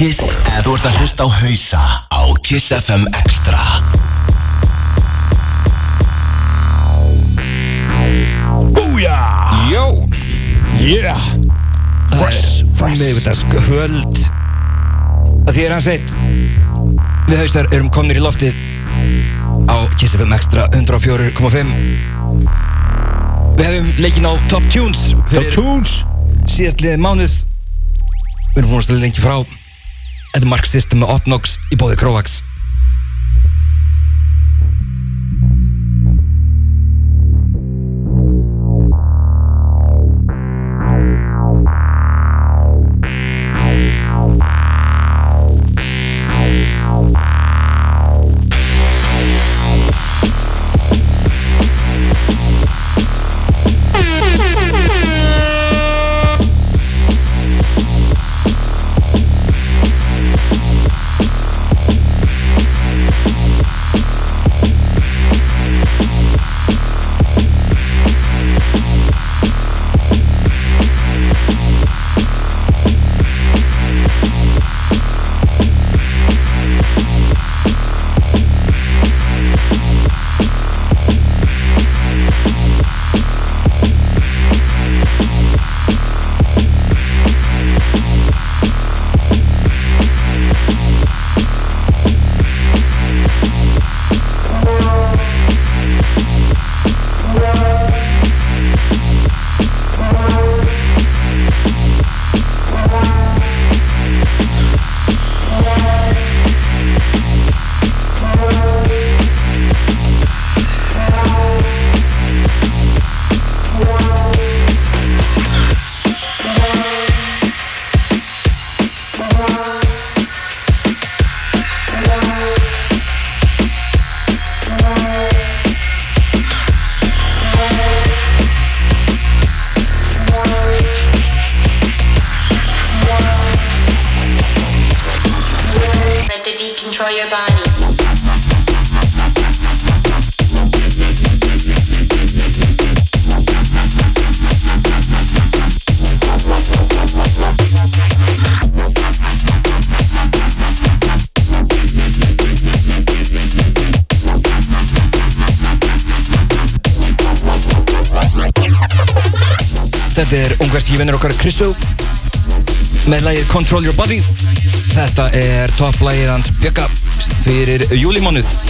Kiss ef þú ert að hlusta á hausa á Kiss FM Extra. Búja! Jó! Yeah! Fresh, fresh. Miðvitaðskvöld að því er hans eitt. Við haustar erum komnir í loftið á Kiss FM Extra 104.5 Við hefum leikinn á Top Tunes Top Tunes? síðast liðið mánuð. Við erum búin að lengi frá Þetta er Mark System með Opnox í bóði Krovax Þetta er ungarski vinnur okkar Chrissu með lagið Control Your Body. Þetta er topplagið hans Bjögga fyrir júlimánuð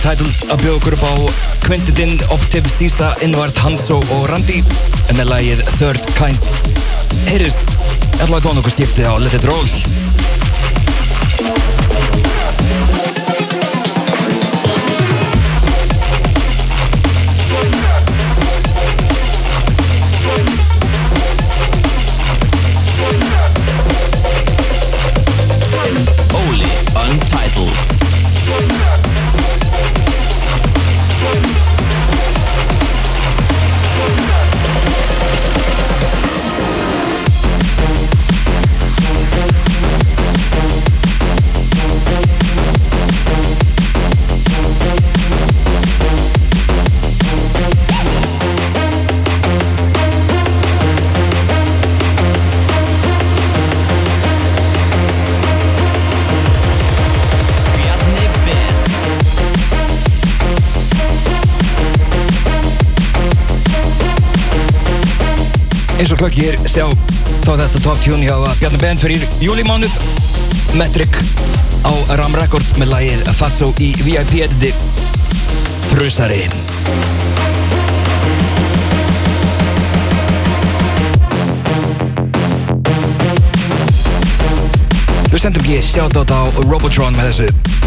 Untitled að bjóða okkur upp á Quintidin, Optiv, Sisa, Invart, Hanso og Randi. En með lagið Third Kind? Heyrist allavega þó nokkuð stíftið á Let It Roll og klökkir sjá þá þetta top tune hjá Bjarni Ben fyrir júlimánuð Metric á Ram Records með lagið Fatso í VIP editi Frusari. Þú sendum ekki shoutout á Robotron með þessu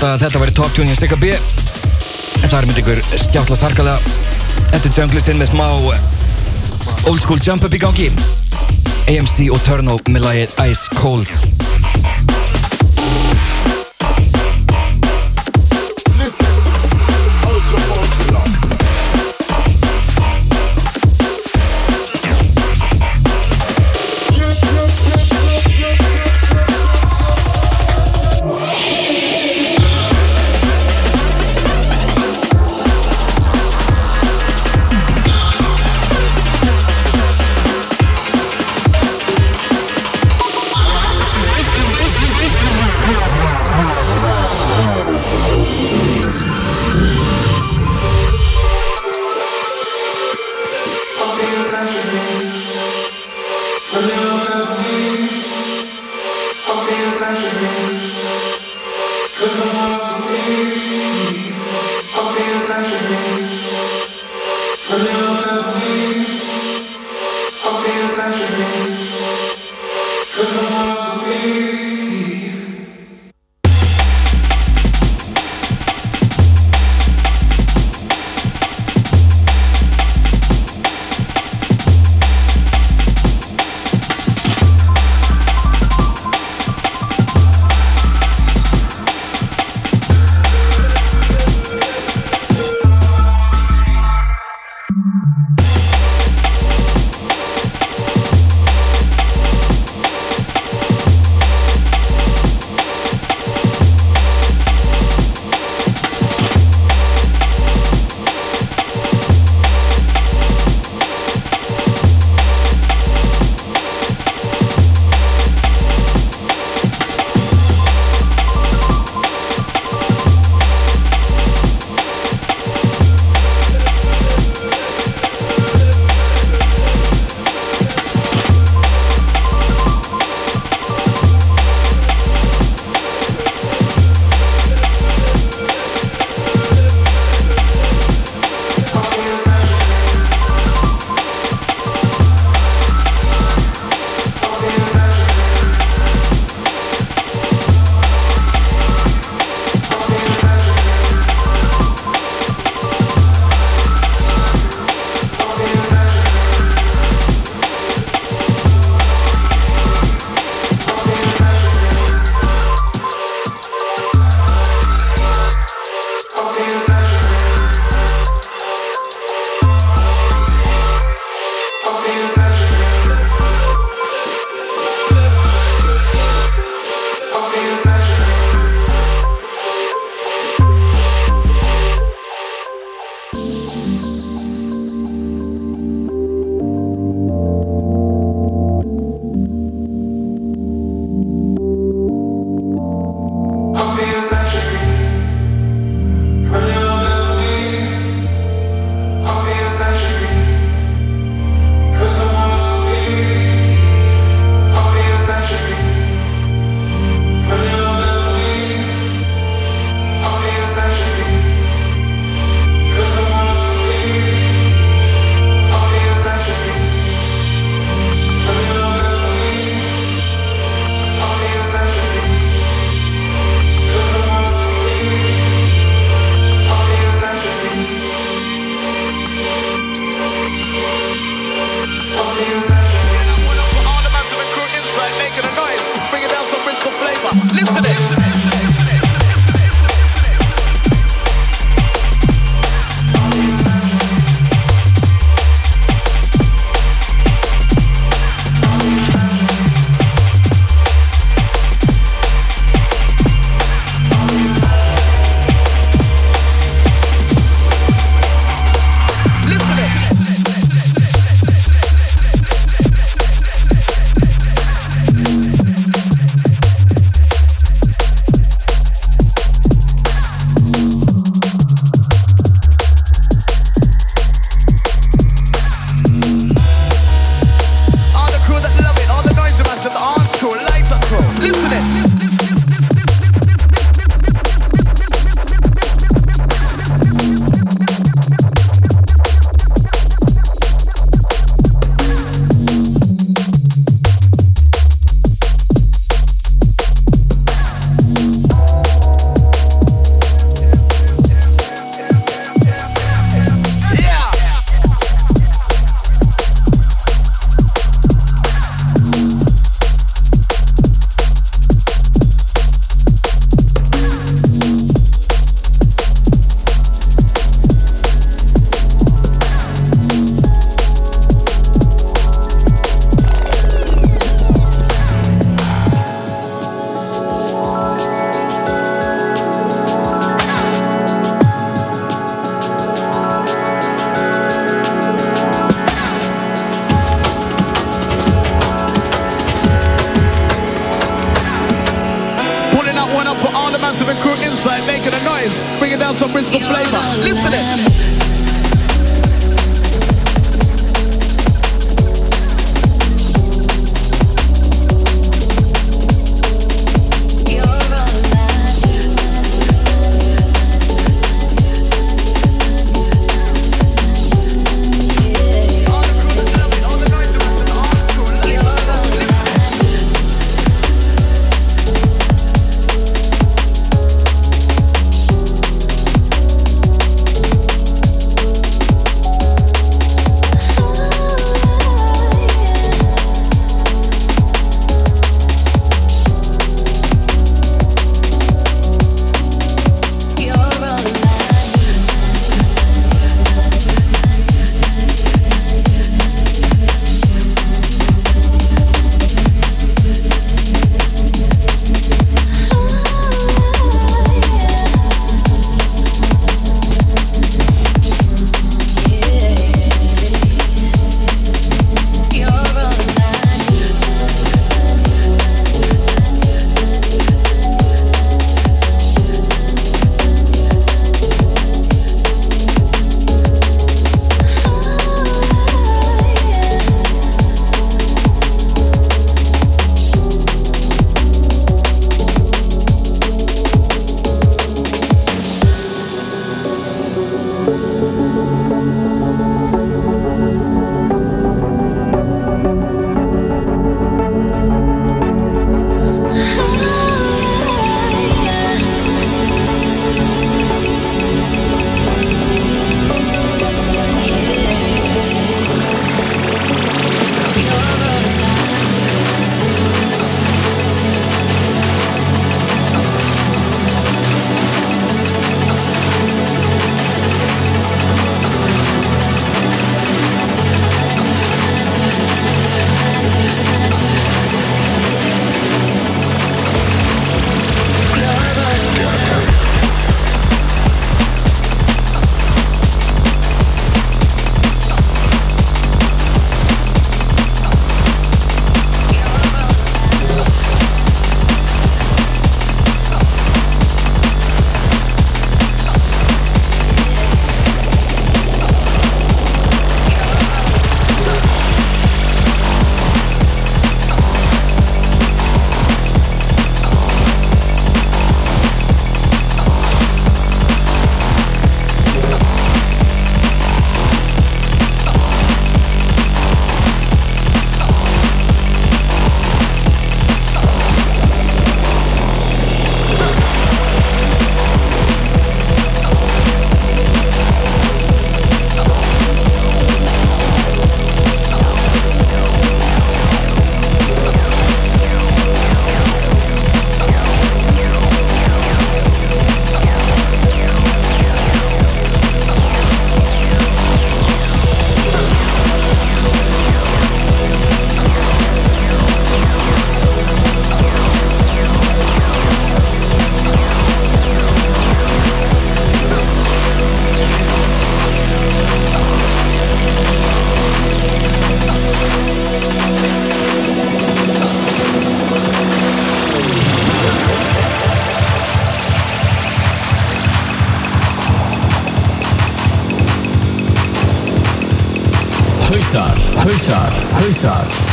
Halda að þetta væri top tune í Stikka B. En það er myndi ykkur skjáttlast harkalega. Eftir junglistinn með smá eh, Old school jump up í gangi. AMC og Turno með lagið Ice Cold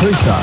hausar,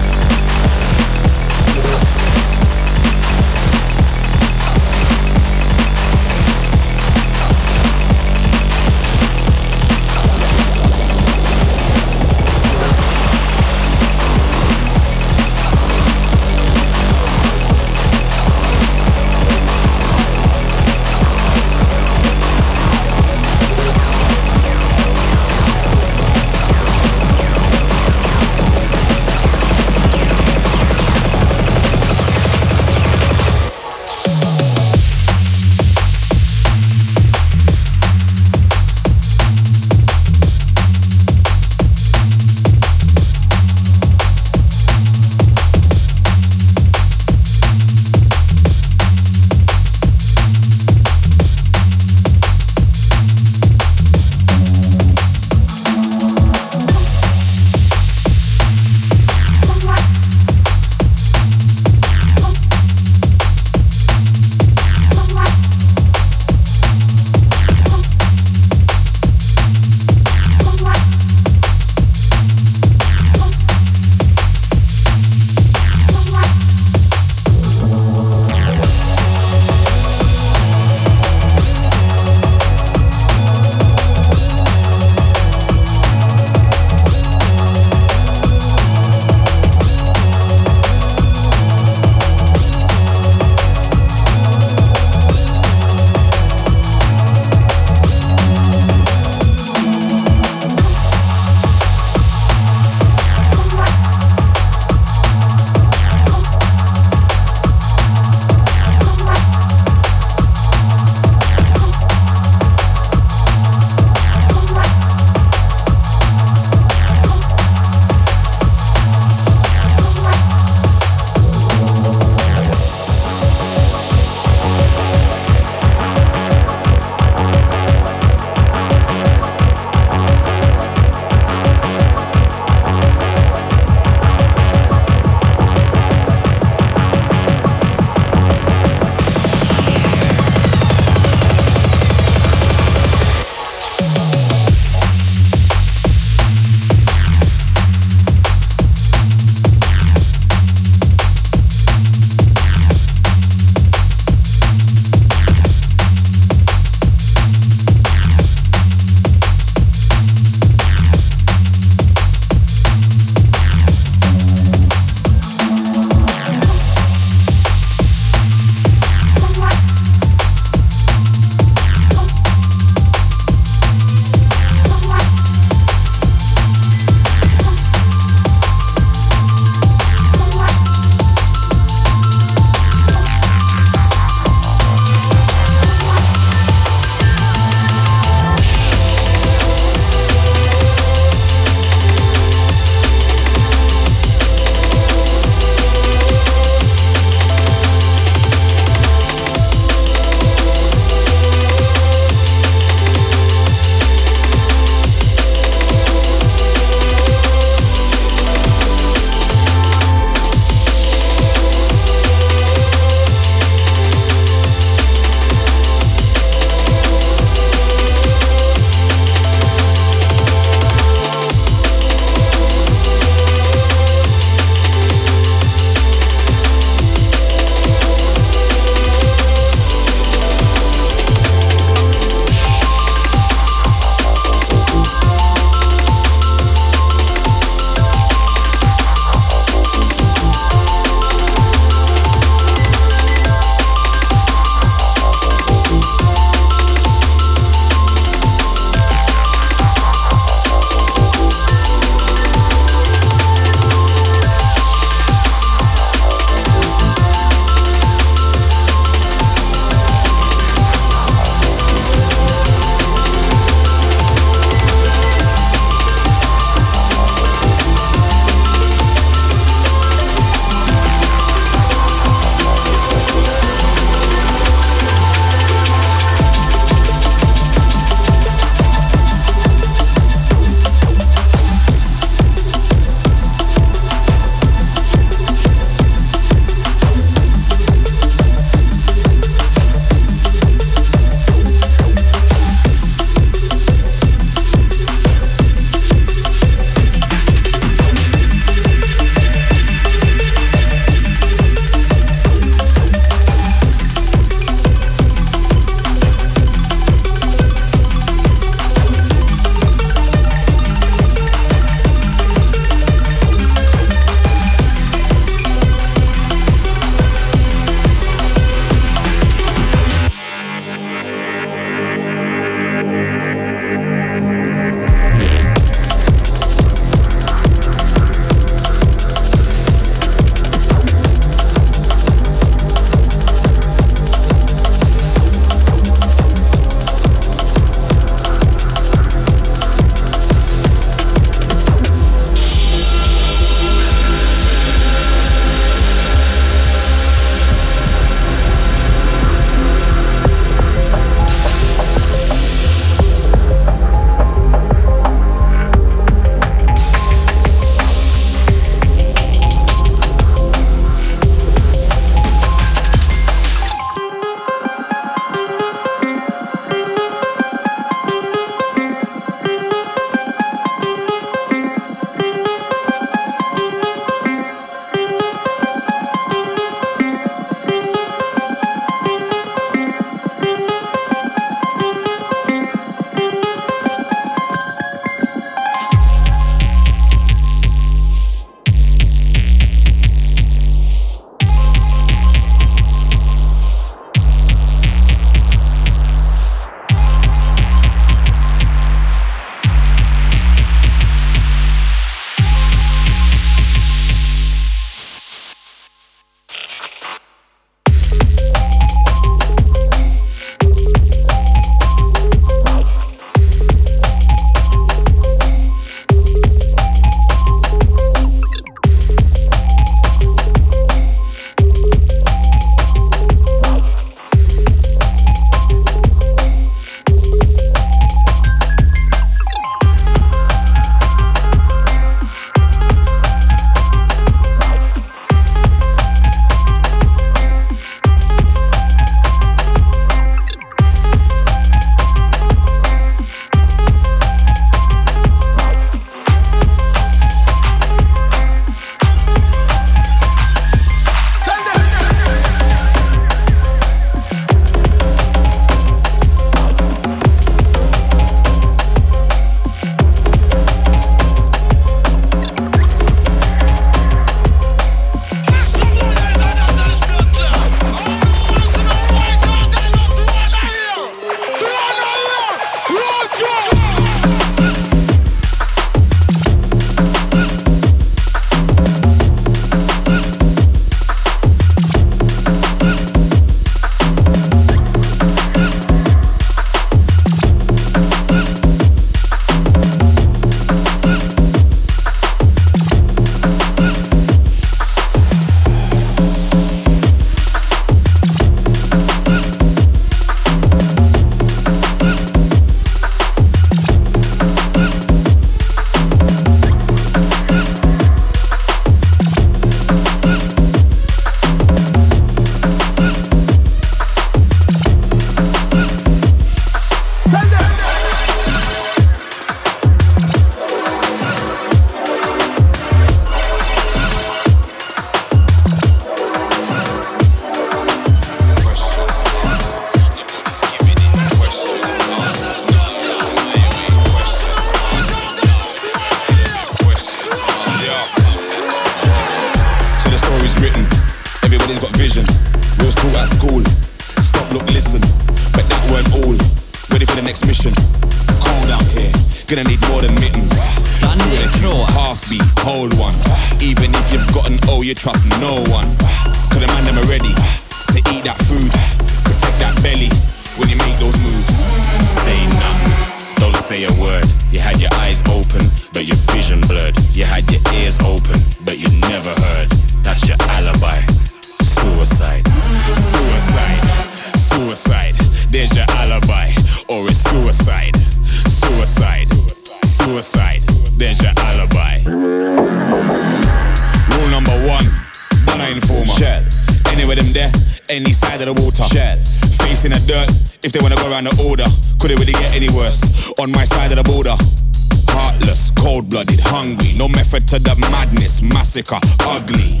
massacre, ugly.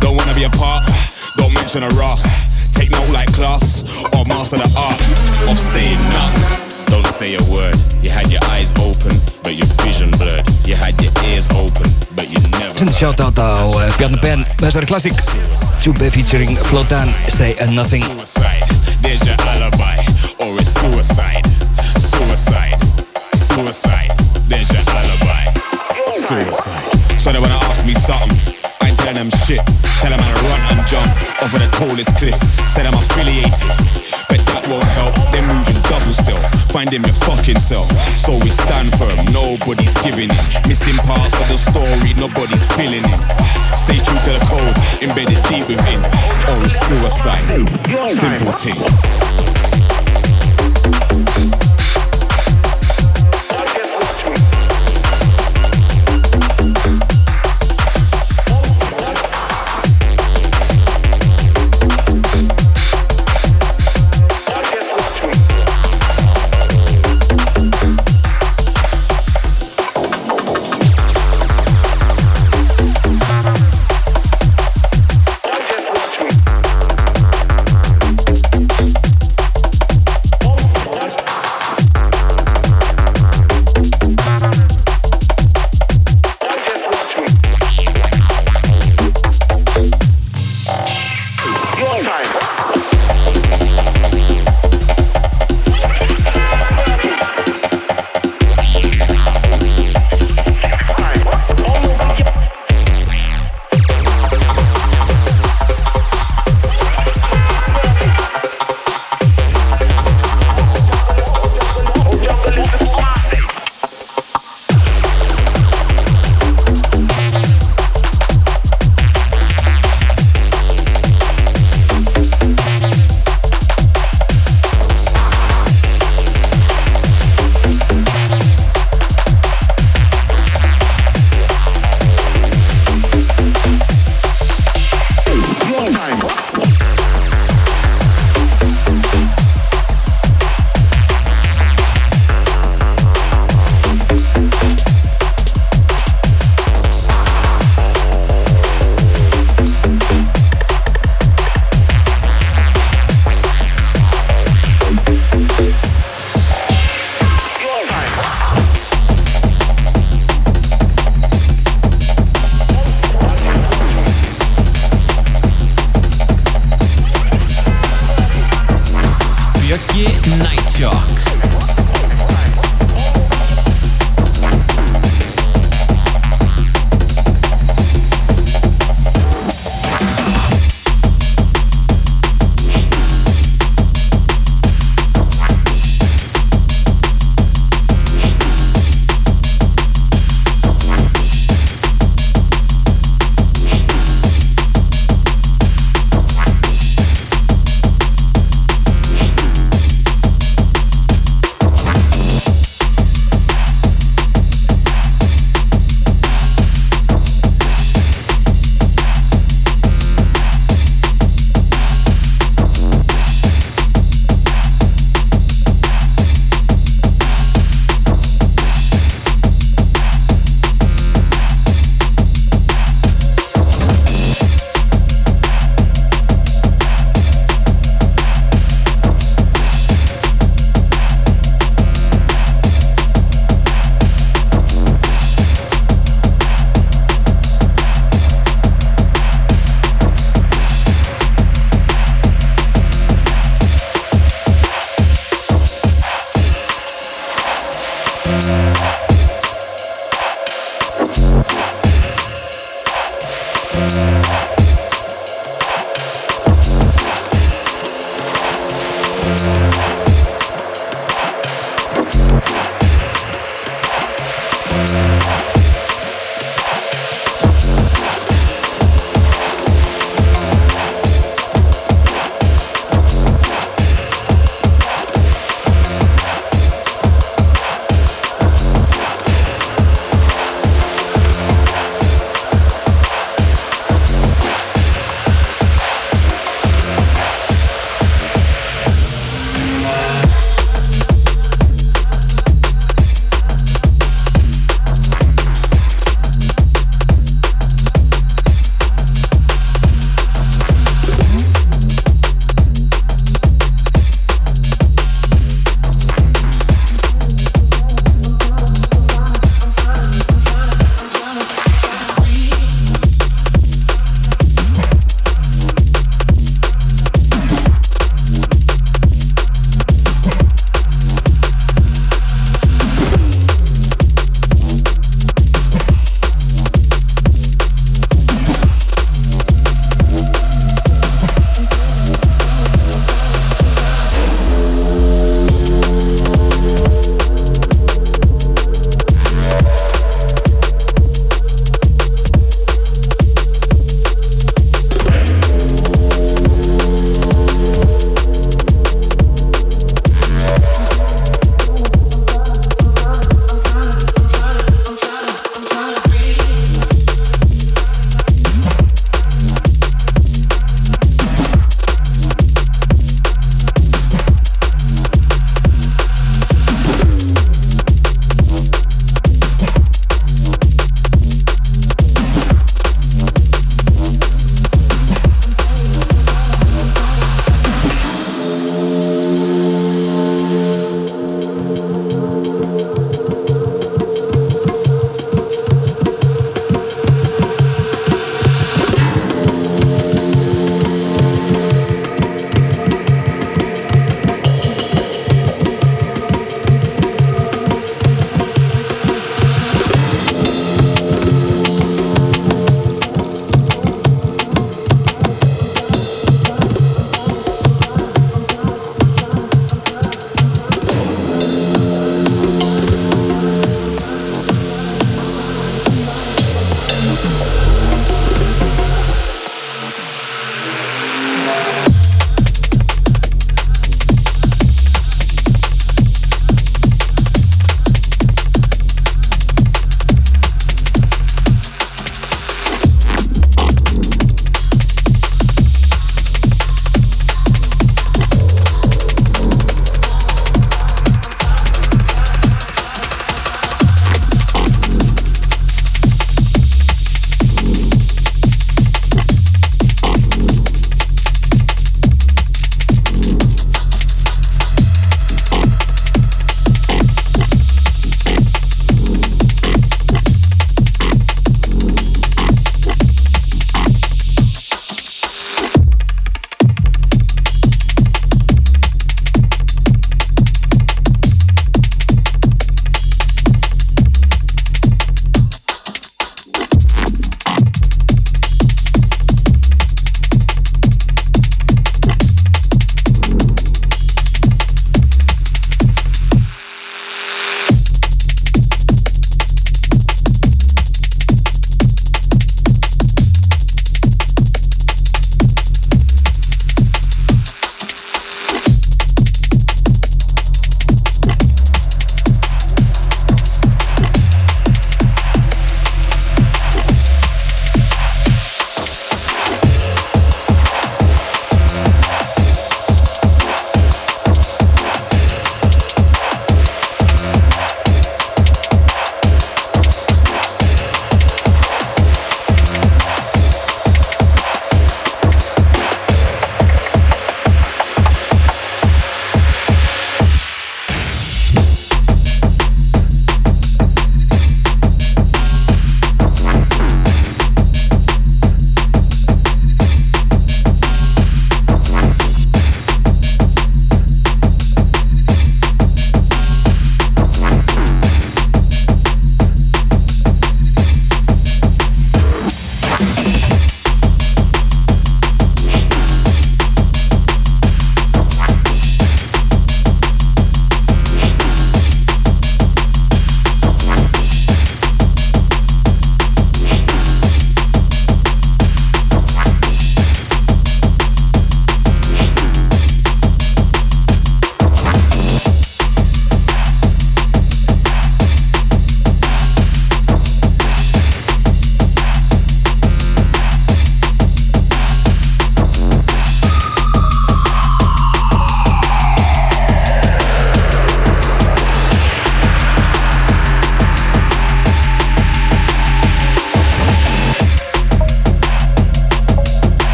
Don't wanna be a part, don't mention a Ross. Take no like class, or master the art of saying none. Don't say a word. You had your eyes open, but your vision blurred. You had your ears open, but you never. Send shoutout á uh, Bjarni Ben með þessari klassík Jube featuring Flo Dan Say a Nothing Suicide, there's your alibi, something. I ain't telling them shit. Tell them I run and jump off of the tallest cliff. Say I'm affiliated, but that won't help. They're moving double still. Finding your fucking self. So we stand firm. Nobody's giving in. Missing parts of the story. Nobody's feeling it. Stay true to the code. Embedded deep within. Or it's suicide. Simple thing.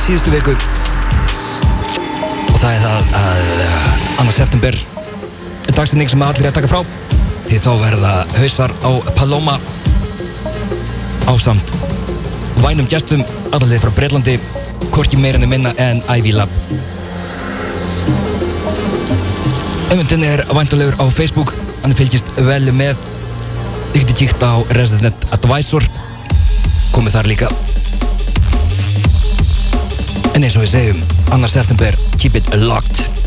Síðustu viku. Og það er það að uh, annars september er dagsending sem allir er að taka frá. Því þá verða hausar á Paloma ásamt vænum gestum allir frá Breitlandi hvorki meira enn minna en Ivy Lab. Eventinn er væntulegur á Facebook. Hann fylgist vel með. Þið getur kíkt á Resident Advisor. Komið þar líka en eins og við segjum annars september, keep it locked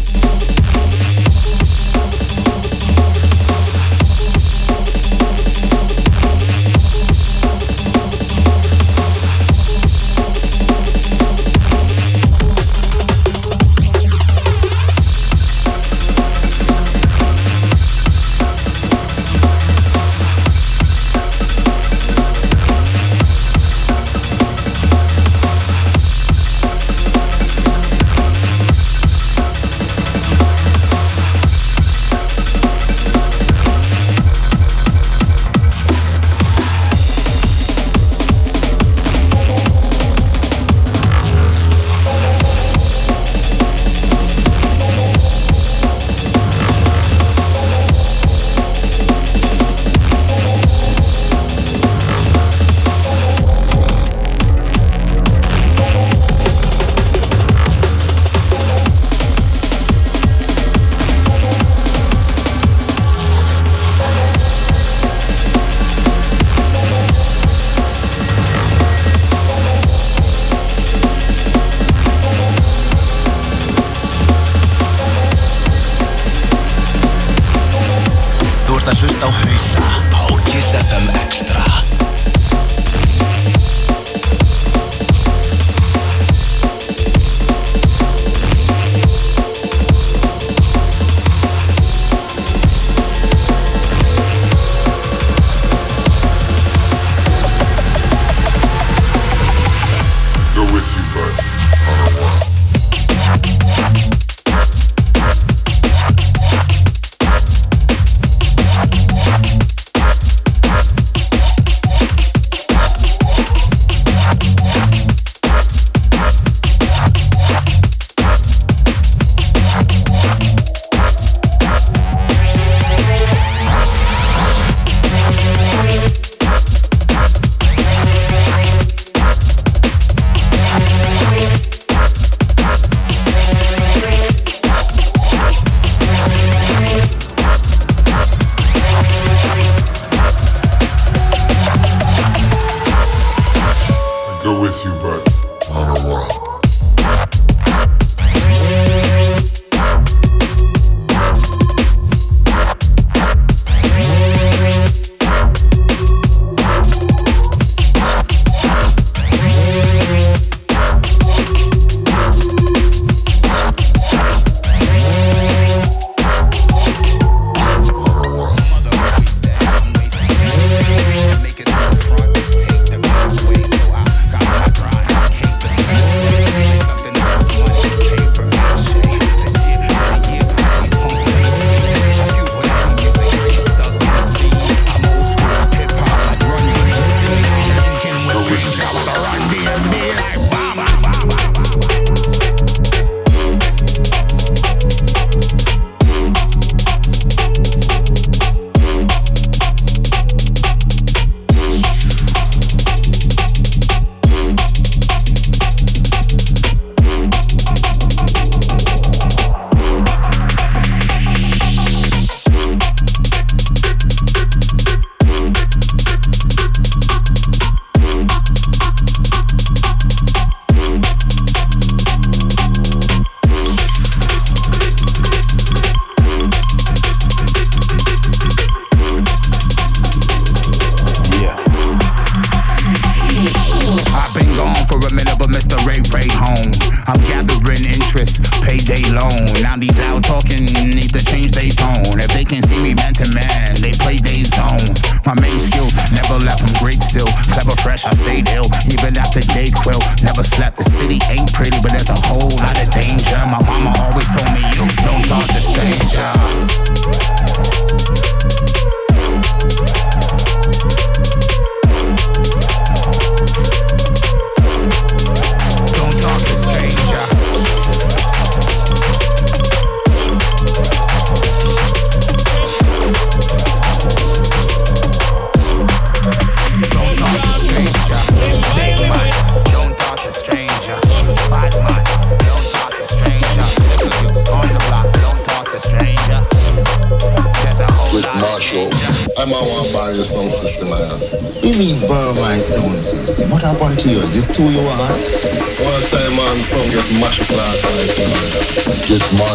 It's my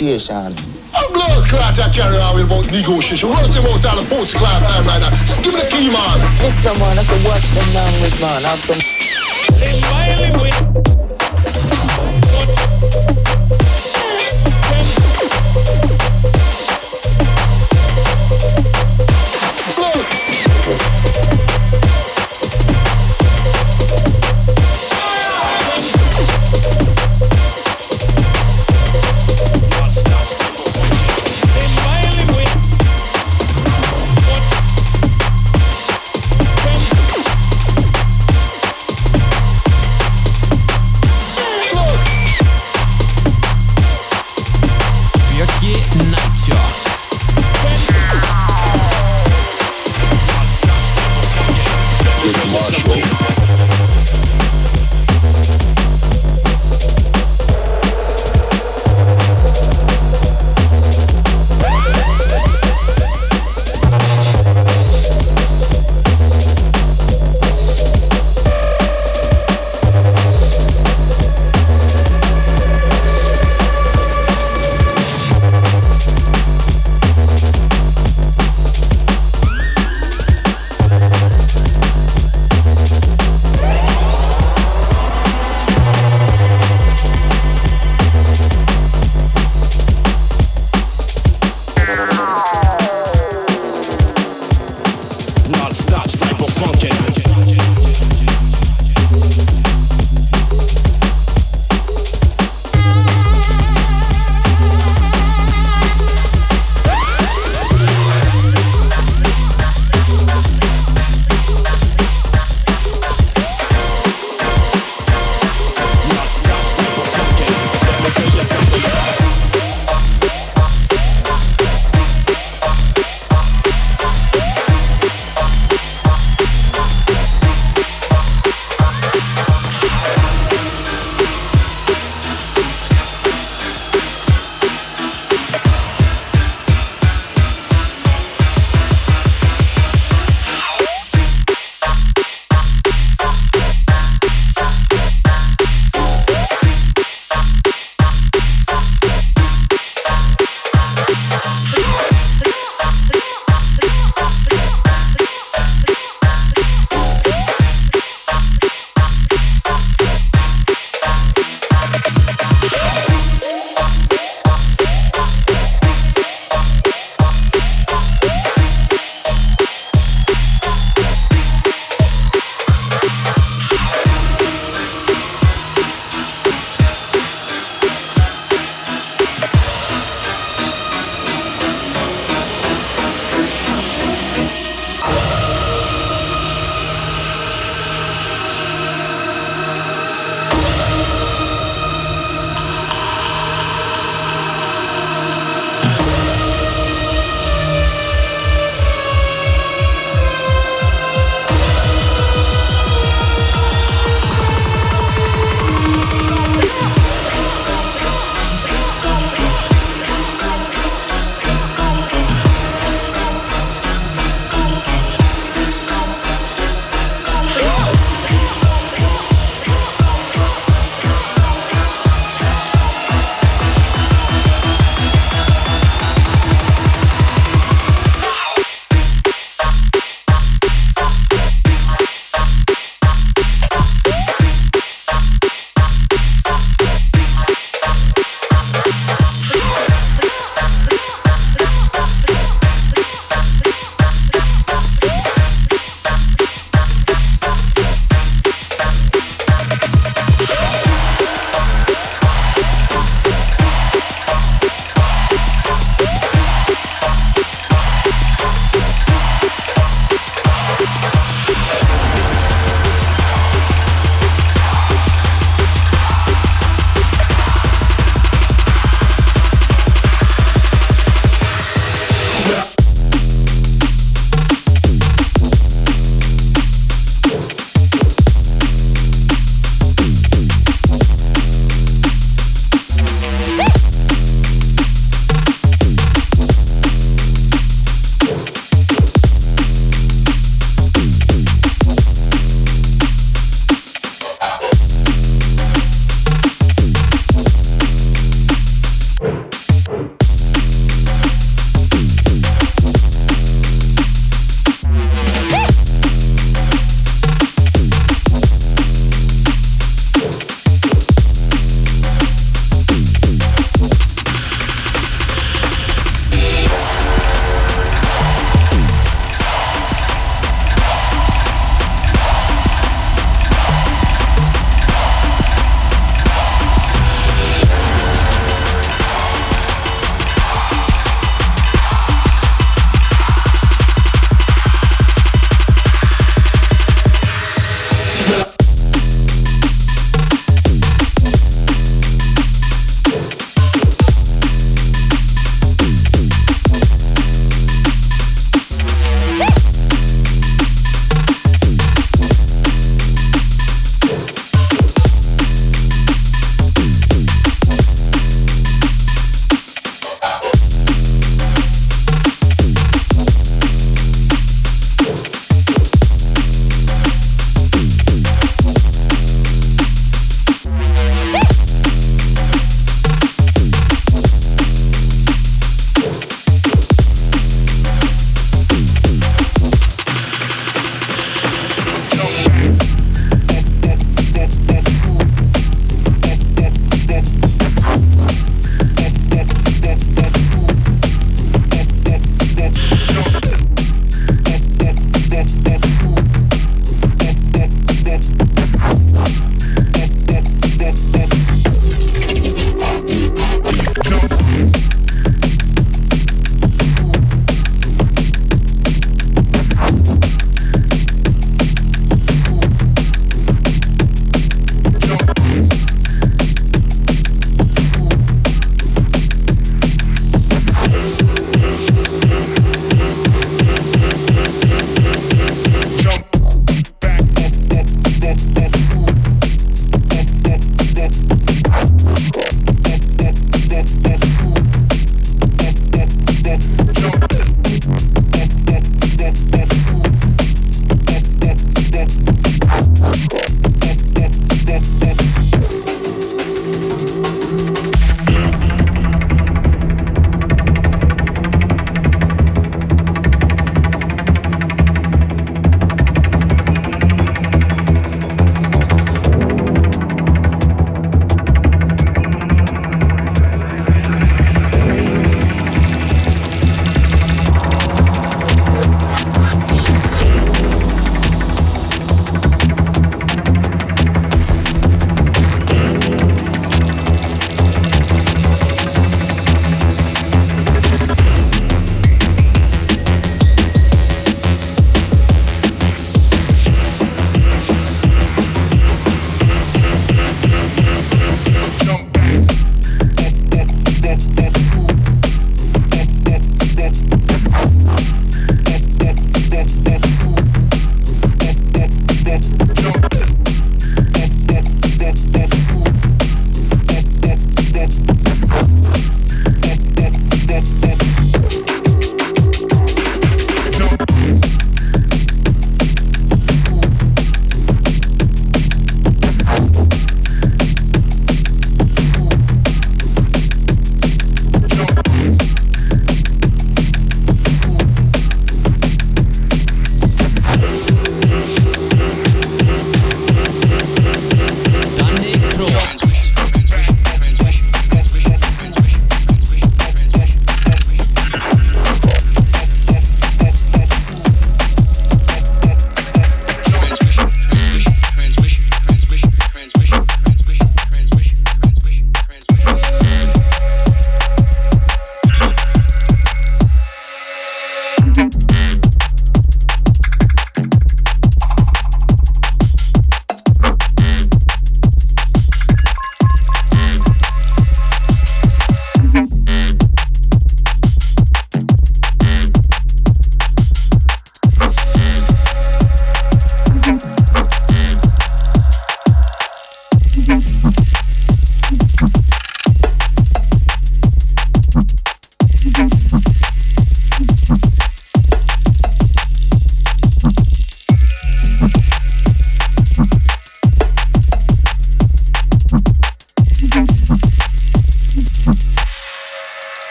negotiation. A blood clot I carry on about negotiation. What them out all the post clot time like that? Just give me the key, man. Listen, man, I said watch them down with, man. Have some...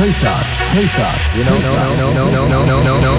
Hey shot, hey shot. You know, no, no, no, no, no, no, no, no.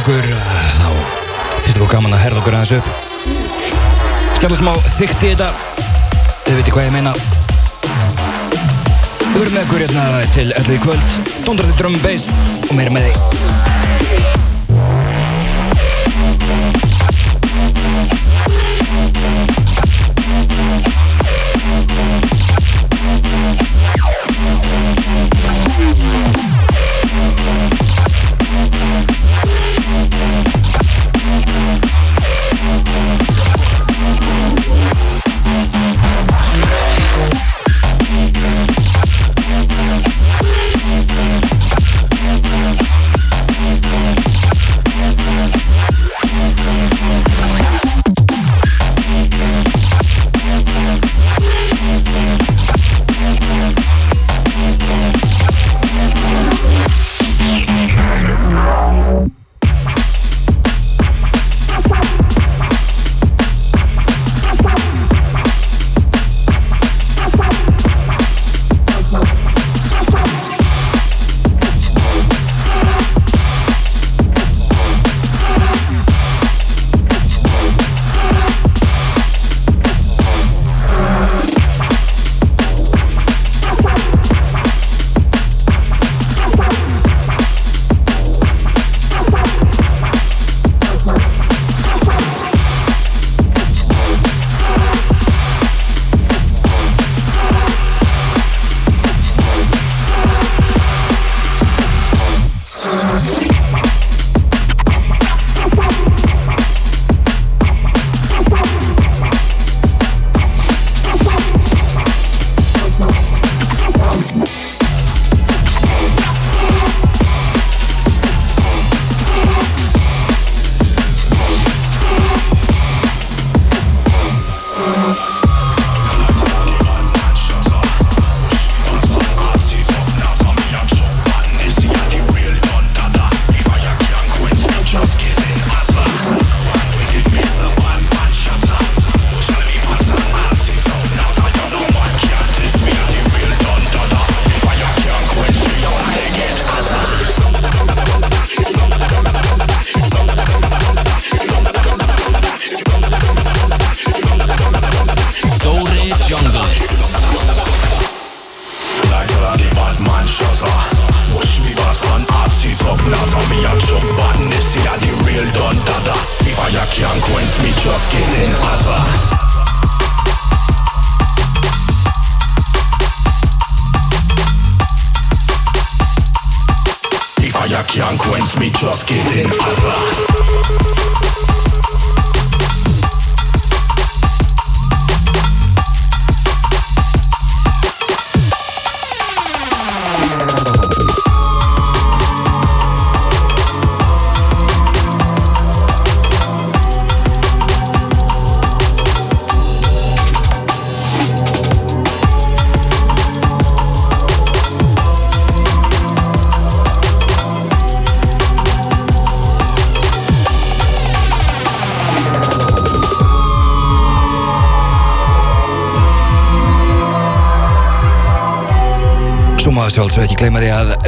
Okkur uh, þá finnst okkur gaman að herða okkur aðeins upp. Skjála smá þykkt í þetta. Þau veitir hvað ég meina. Við verum með okkur hérna til öllu í kvöld. Dundraði drum and bass og meira með því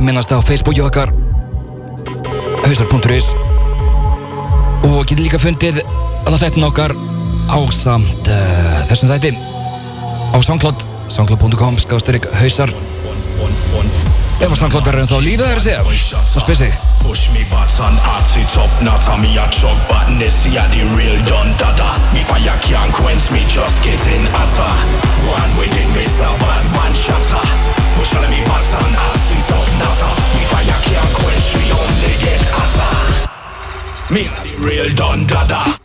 minnast á Facebooki okkar hausar.is og getur líka fundið alla þættin okkar á samt uh, þessum þætti. Á SoundCloud soundcloud.com skástyrk hausar. Ef að SoundCloud verður en þá lífið er að segja. Svo spyr sig. Push me butts on arts, it's up now tell me a chug badness, yeah the real done dada. Me fire can't quench me, just getting hotter One within me, so bad man shatter. Push all me butts on arts, it's up now so Me fire can't quench me, only get hotter Me a the real done dada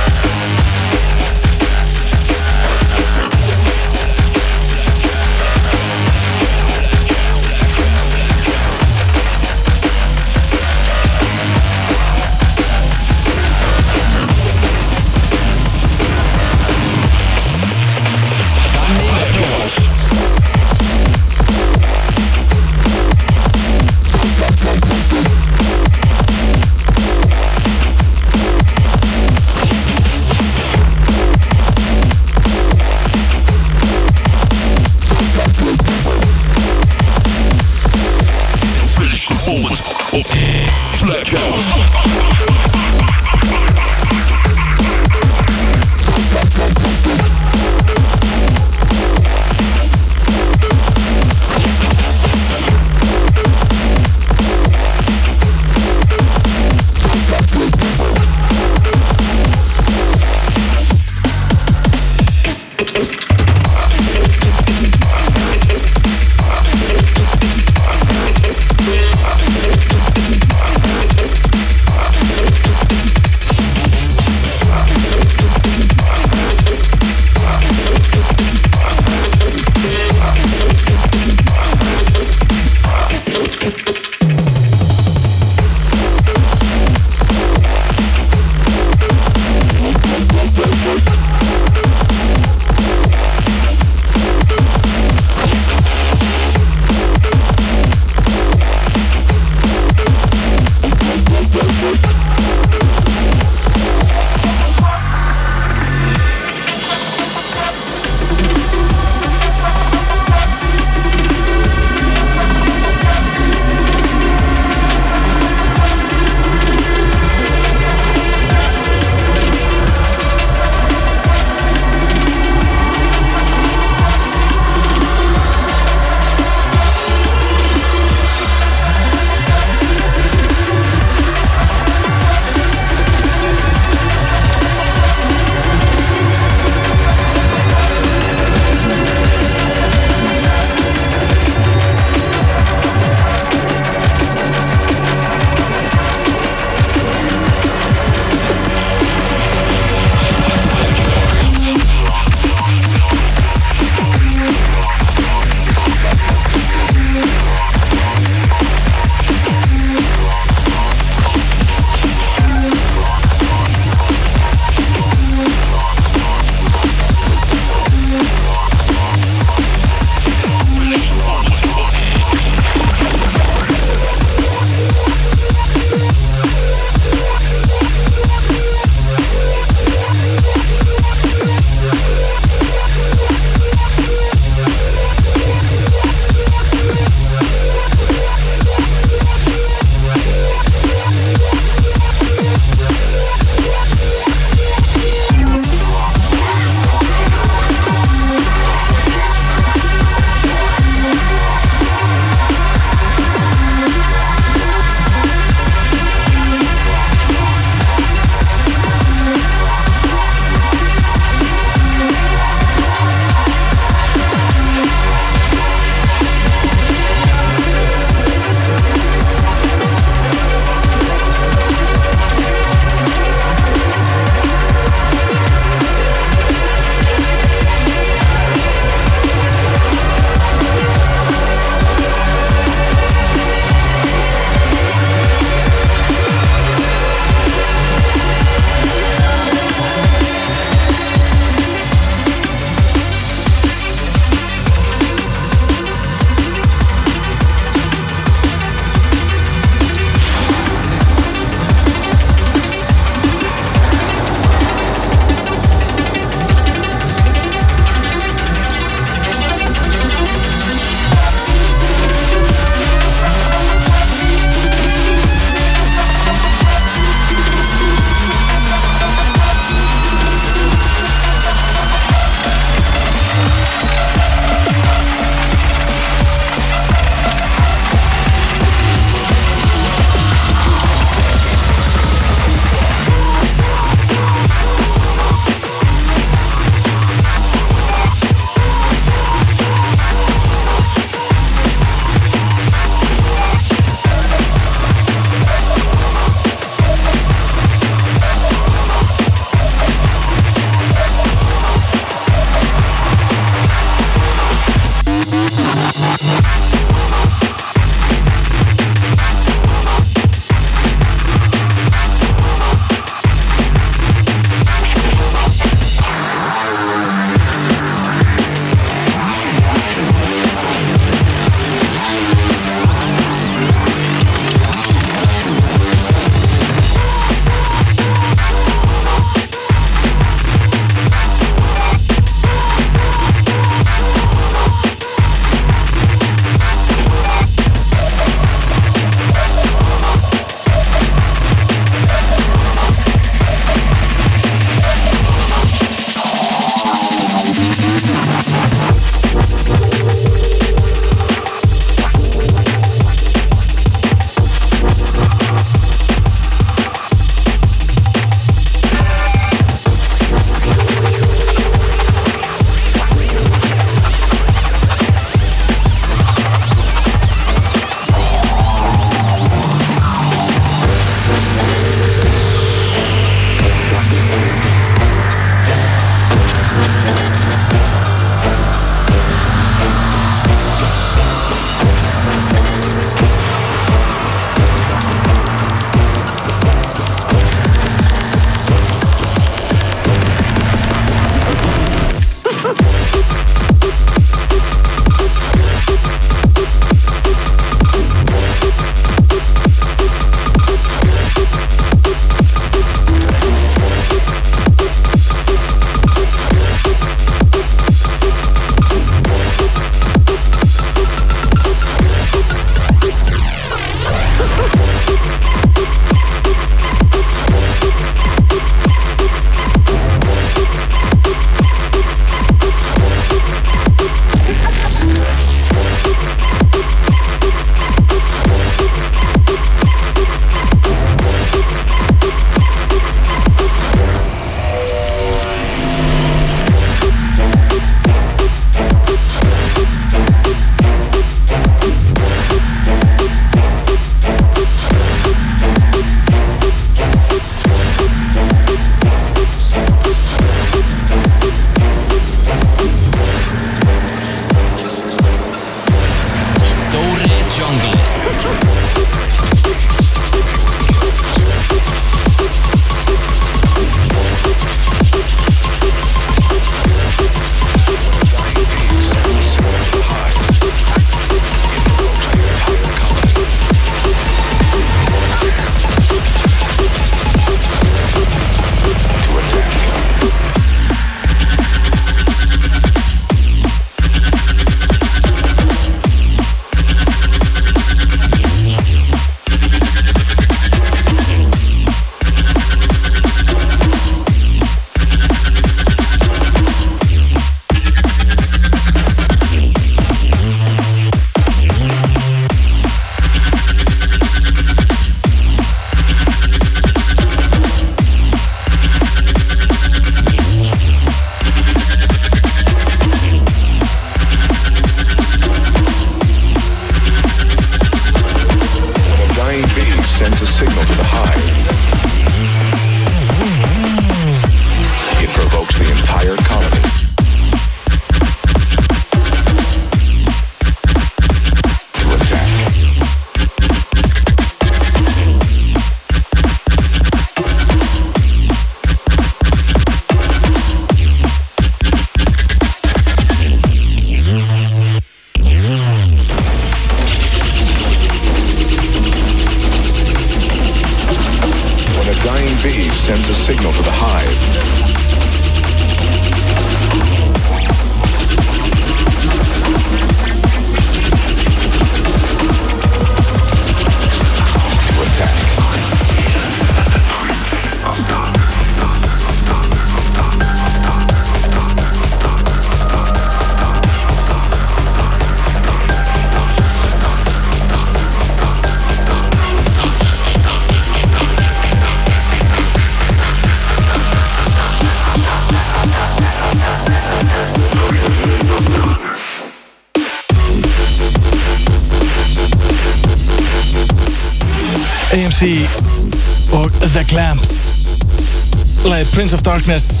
of Darkness.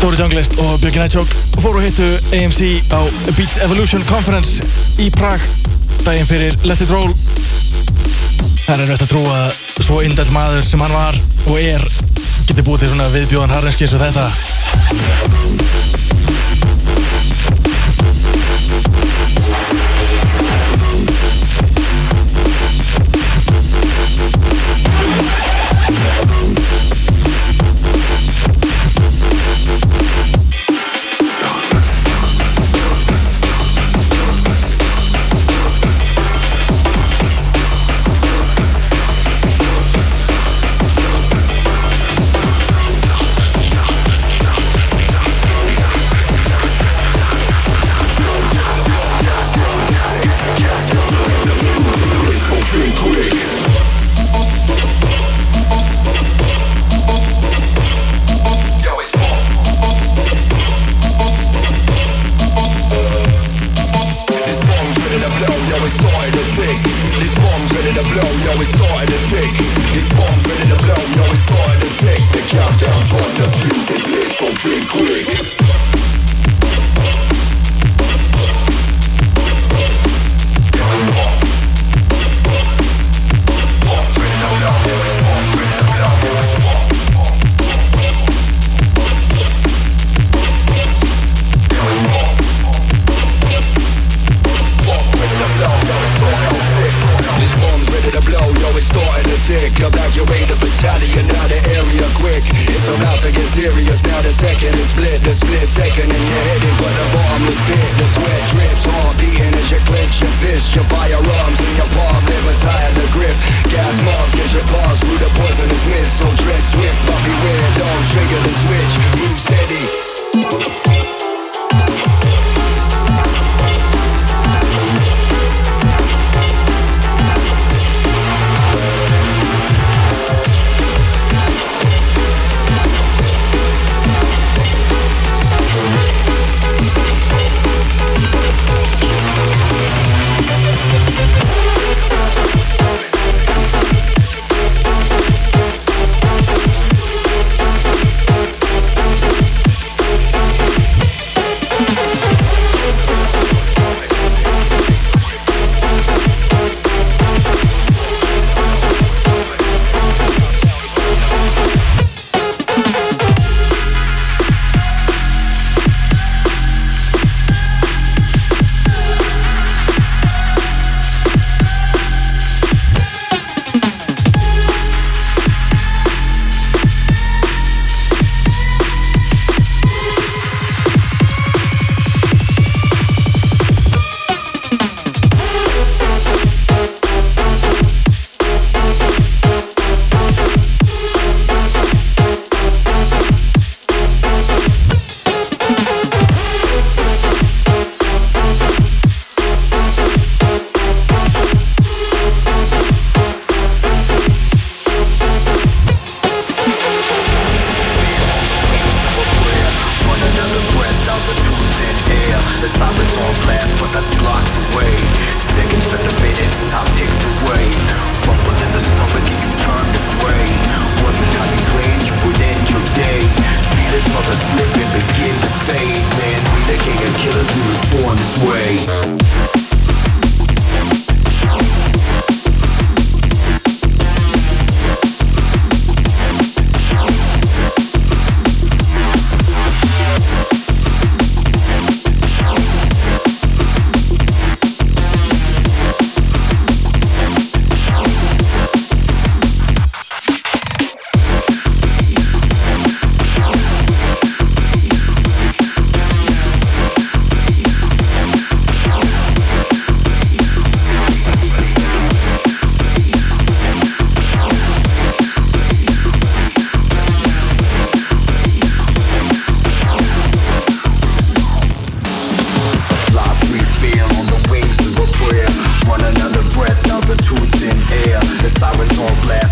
Dóri Junglist og Björki Nætsjók fóru hittu AMC á Beats Evolution Conference í Prag daginn fyrir Let It Roll. Það er rétt að trúa svo indell maður sem hann var og er getur búið til svona viðbjóðan harneskis og þetta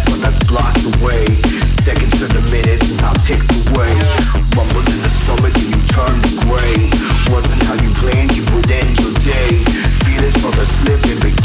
but that's away. Seconds to the minutes and time ticks away. Rumbled in the stomach and you turned gray. Wasn't how you planned, you your day. Feelings slip and begin.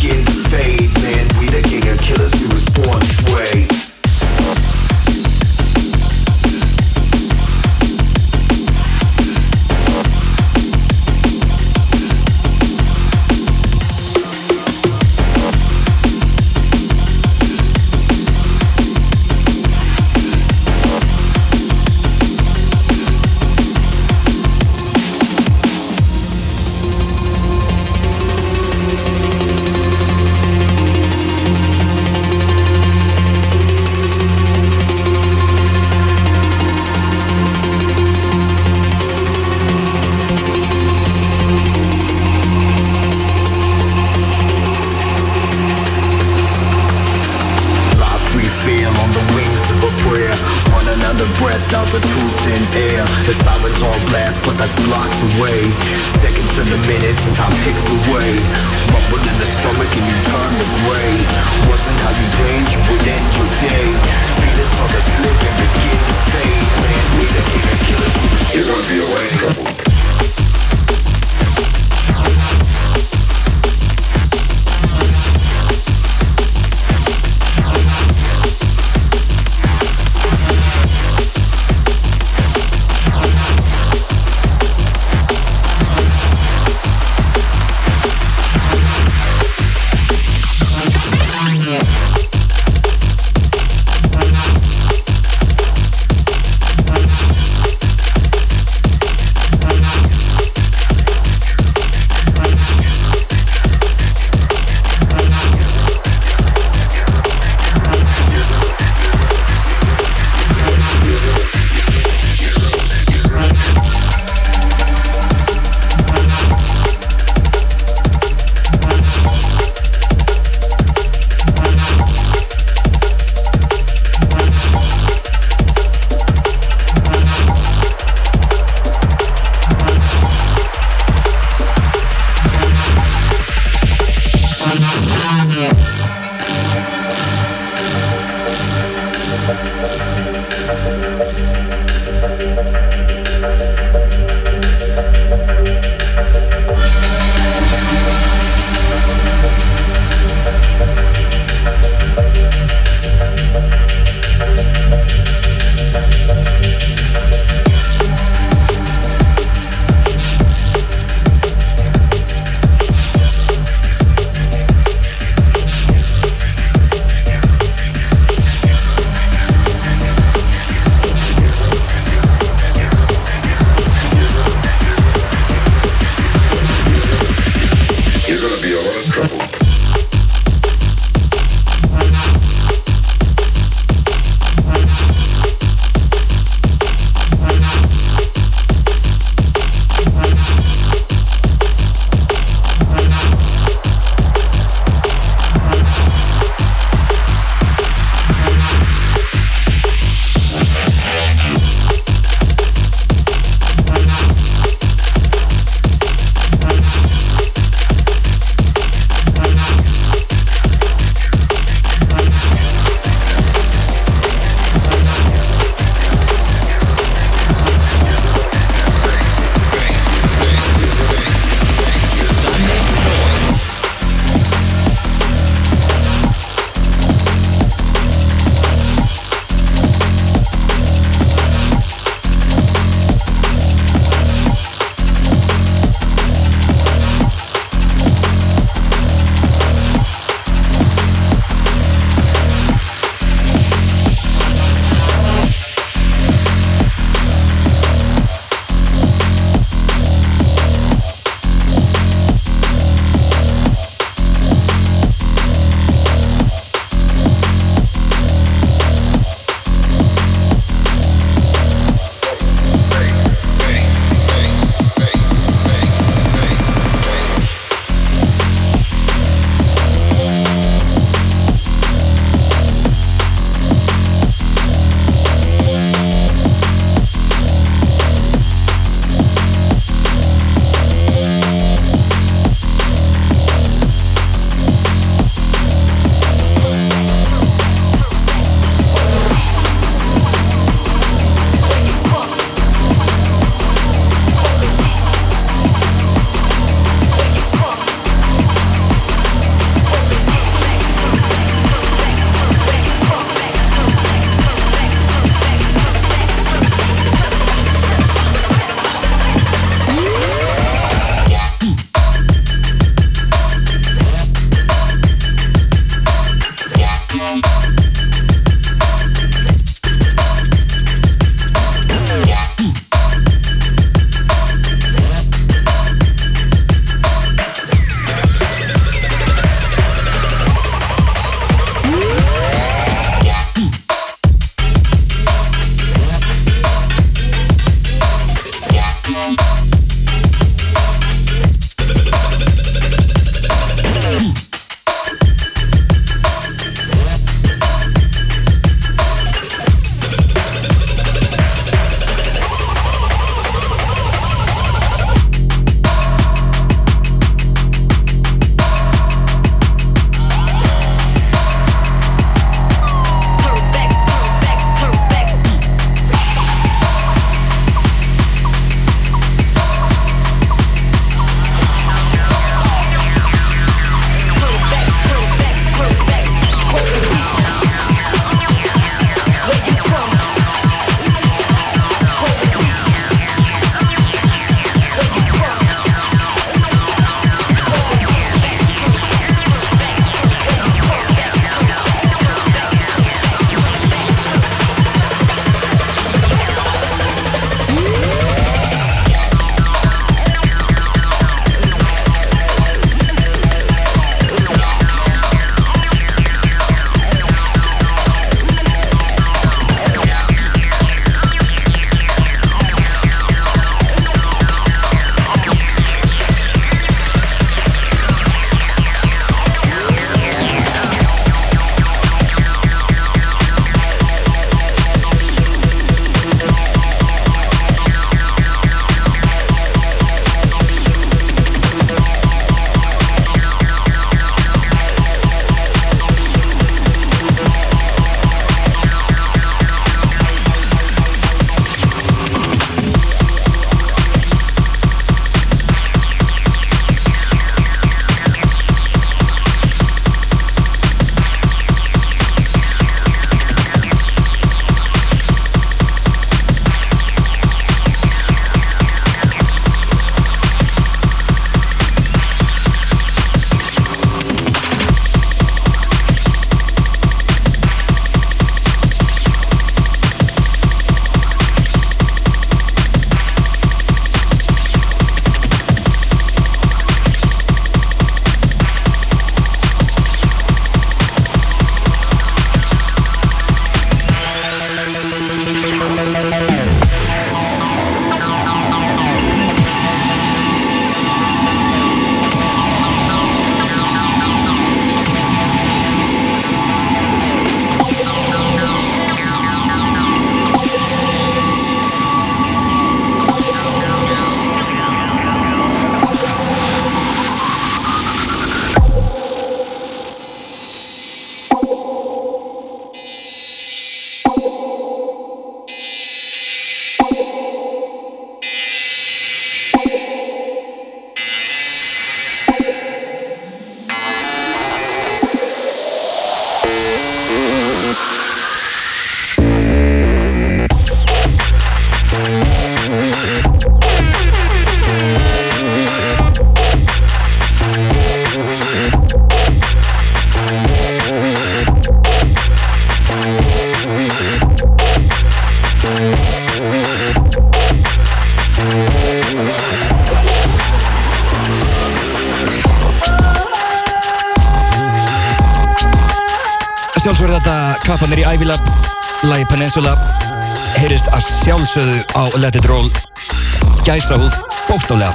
Bókstálega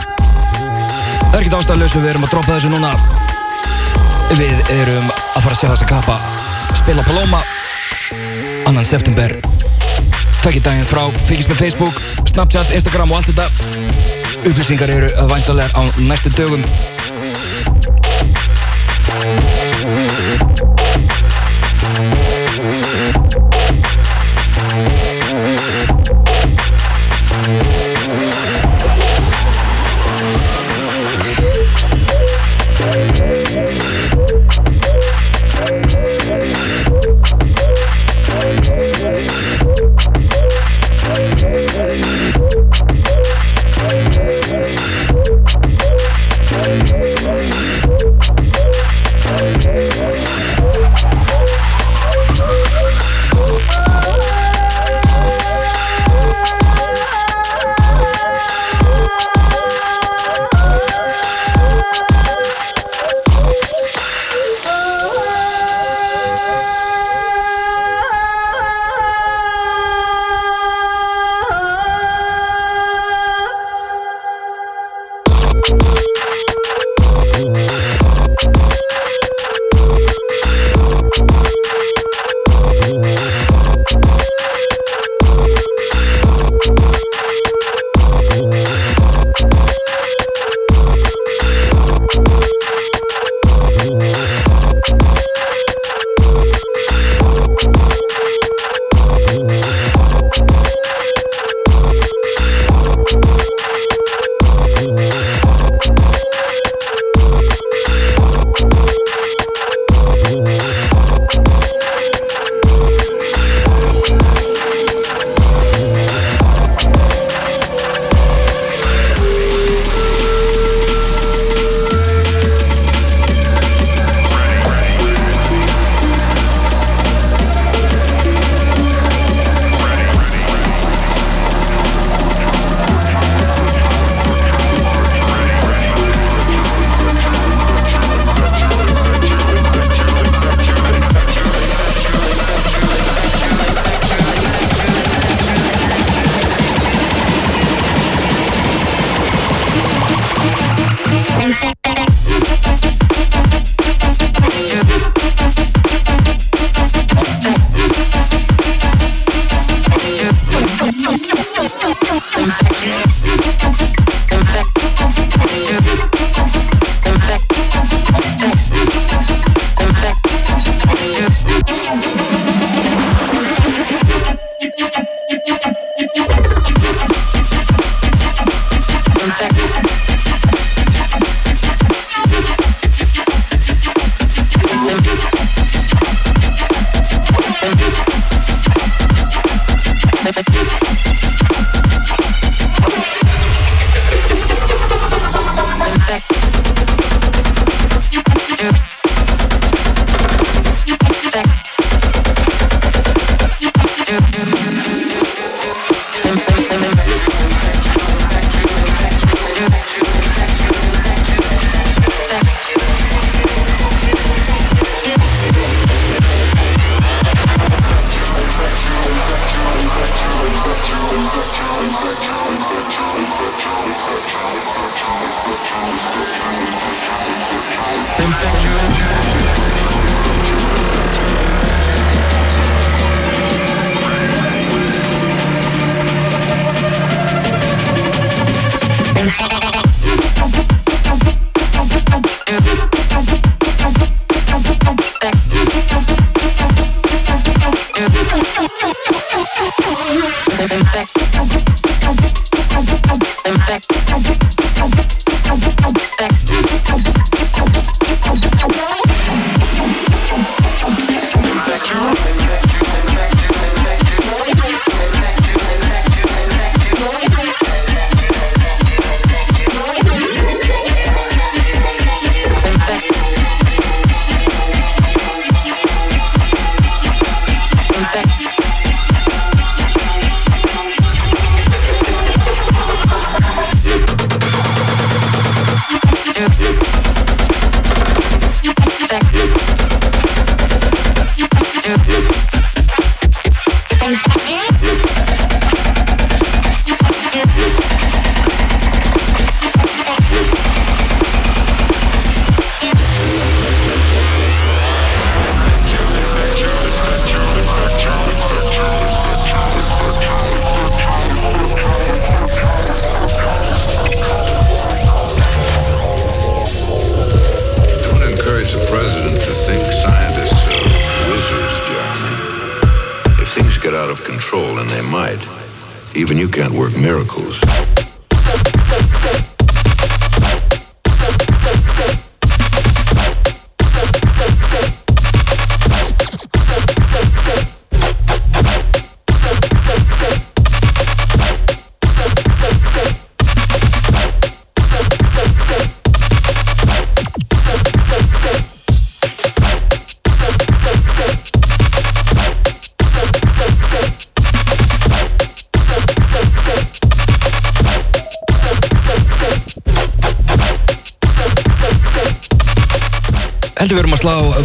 Það er ekkert ástæðalösu, við erum að droppa þessu núna. Við erum að fara að sjá þessa kappa Spila Paloma Annan september. Takkið daginn frá, fylgjast með Facebook Snapchat, Instagram og allt þetta. Upplýsingar eru væntalega á næstu dögum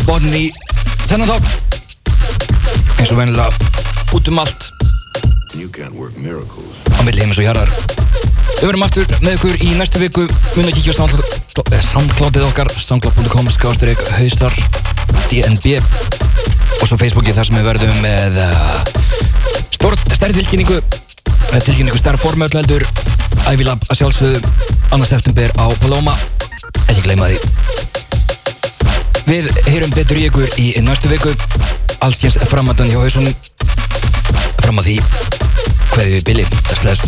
botnin í þennan þátt. Eins og venjulega út um allt. Á milli heimis og hjarðar Við verum aftur með ykkur í næstu viku. Mun að kíkja á soundcloud- eh, okkar soundcloud.com skásturik haustar DNB og svo Facebooki þar sem við verðum með stór, stærri tilkynningu. Eh, tilkynningu stærra formöll heldur. Ævilab að sjálfsögðu annars september á Paloma. Ekki gleyma því Við heyrum betur í ykkur í næstu viku. Allskins framöndan hjá hausunum Fram að því Hverju við bless